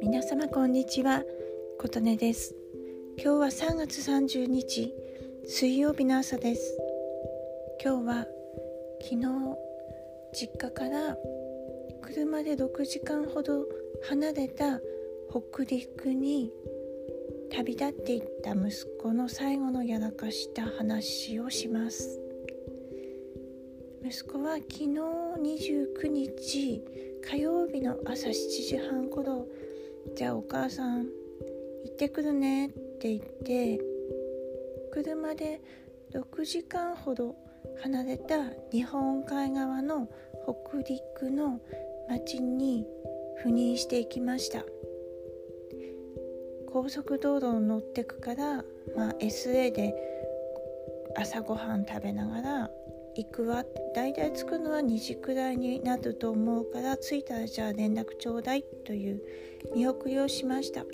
皆様こんにちは琴音です。今日は3月30日水曜日の朝です。今日は昨日実家から車で6時間ほど離れた北陸に旅立っていった息子の最後のやらかした話をします。息子は昨日29日火曜日の朝7時半頃じゃあお母さん行ってくるねって言って車で6時間ほど離れた日本海側の北陸の町に赴任していきました。高速道路を乗ってくから、まあ、SA で朝ごはん食べながら行くわ。だいたい着くのは2時くらいになると思うから着いたらじゃあ連絡ちょうだいという見送りをしました。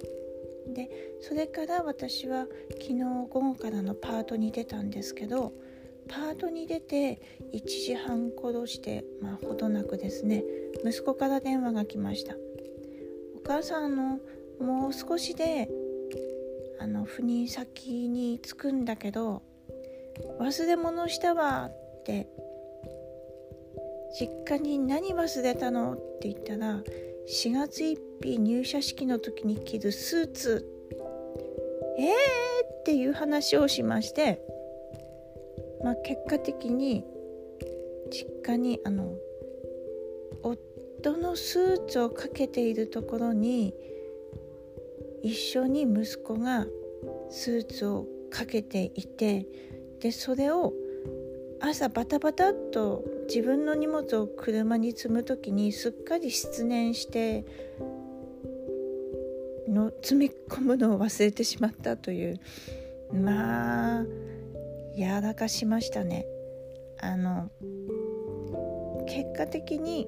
でそれから私は昨日午後からのパートに出たんですけどパートに出て1時半頃してまあほどなくですね息子から電話が来ました。お母さんのもう少しであの赴任先に着くんだけど忘れ物したわって実家に何忘れたの？って言ったら4月1日入社式の時に着るスーツえー？っていう話をしましてまあ結果的に実家にあの夫のスーツをかけているところに一緒に息子がスーツをかけていてでそれを朝バタバタっと自分の荷物を車に積む時にすっかり失念しての積み込むのを忘れてしまったという。まあやらかしましたね。あの結果的に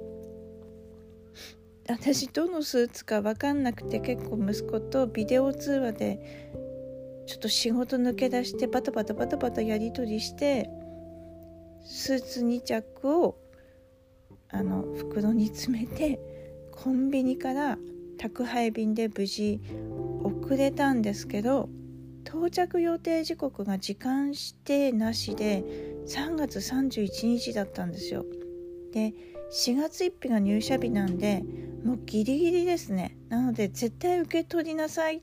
私どのスーツか分かんなくて結構息子とビデオ通話でちょっと仕事抜け出してバタバタバタバタやり取りしてスーツ2着をあの袋に詰めてコンビニから宅配便で無事遅れたんですけど到着予定時刻が時間指定なしで3月31日だったんですよ。で4月1日が入社日なんでもうギリギリですねなので絶対受け取りなさい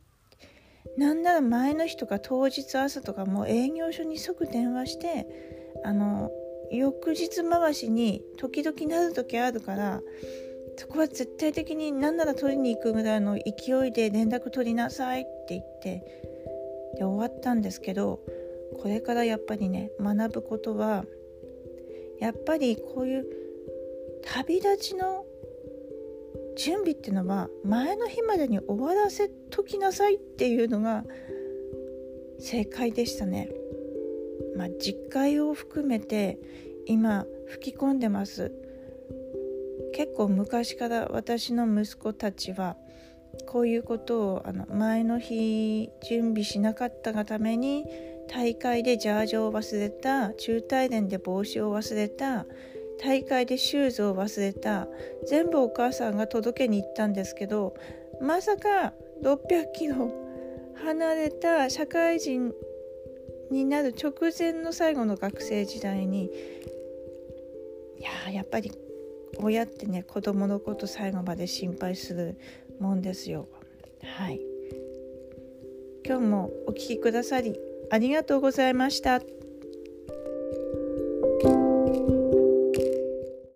なんなら前の日とか当日朝とかもう営業所に即電話してあの翌日回しに時々なる時あるからそこは絶対的に何なら取りに行くぐらいの勢いで連絡取りなさいって言ってで終わったんですけどこれからやっぱりね学ぶことはやっぱりこういう旅立ちの準備っていうのは前の日までに終わらせときなさいっていうのが正解でしたね。まあ、実会を含めて今吹き込んでます。結構昔から私の息子たちはこういうことをあの前の日準備しなかったがために大会でジャージを忘れた中大連で帽子を忘れた大会でシューズを忘れた全部お母さんが届けに行ったんですけどまさか600キロ離れた社会人になる直前の最後の学生時代にいややっぱり親ってね子供のこと最後まで心配するもんですよ。はい今日もお聴きくださりありがとうございました。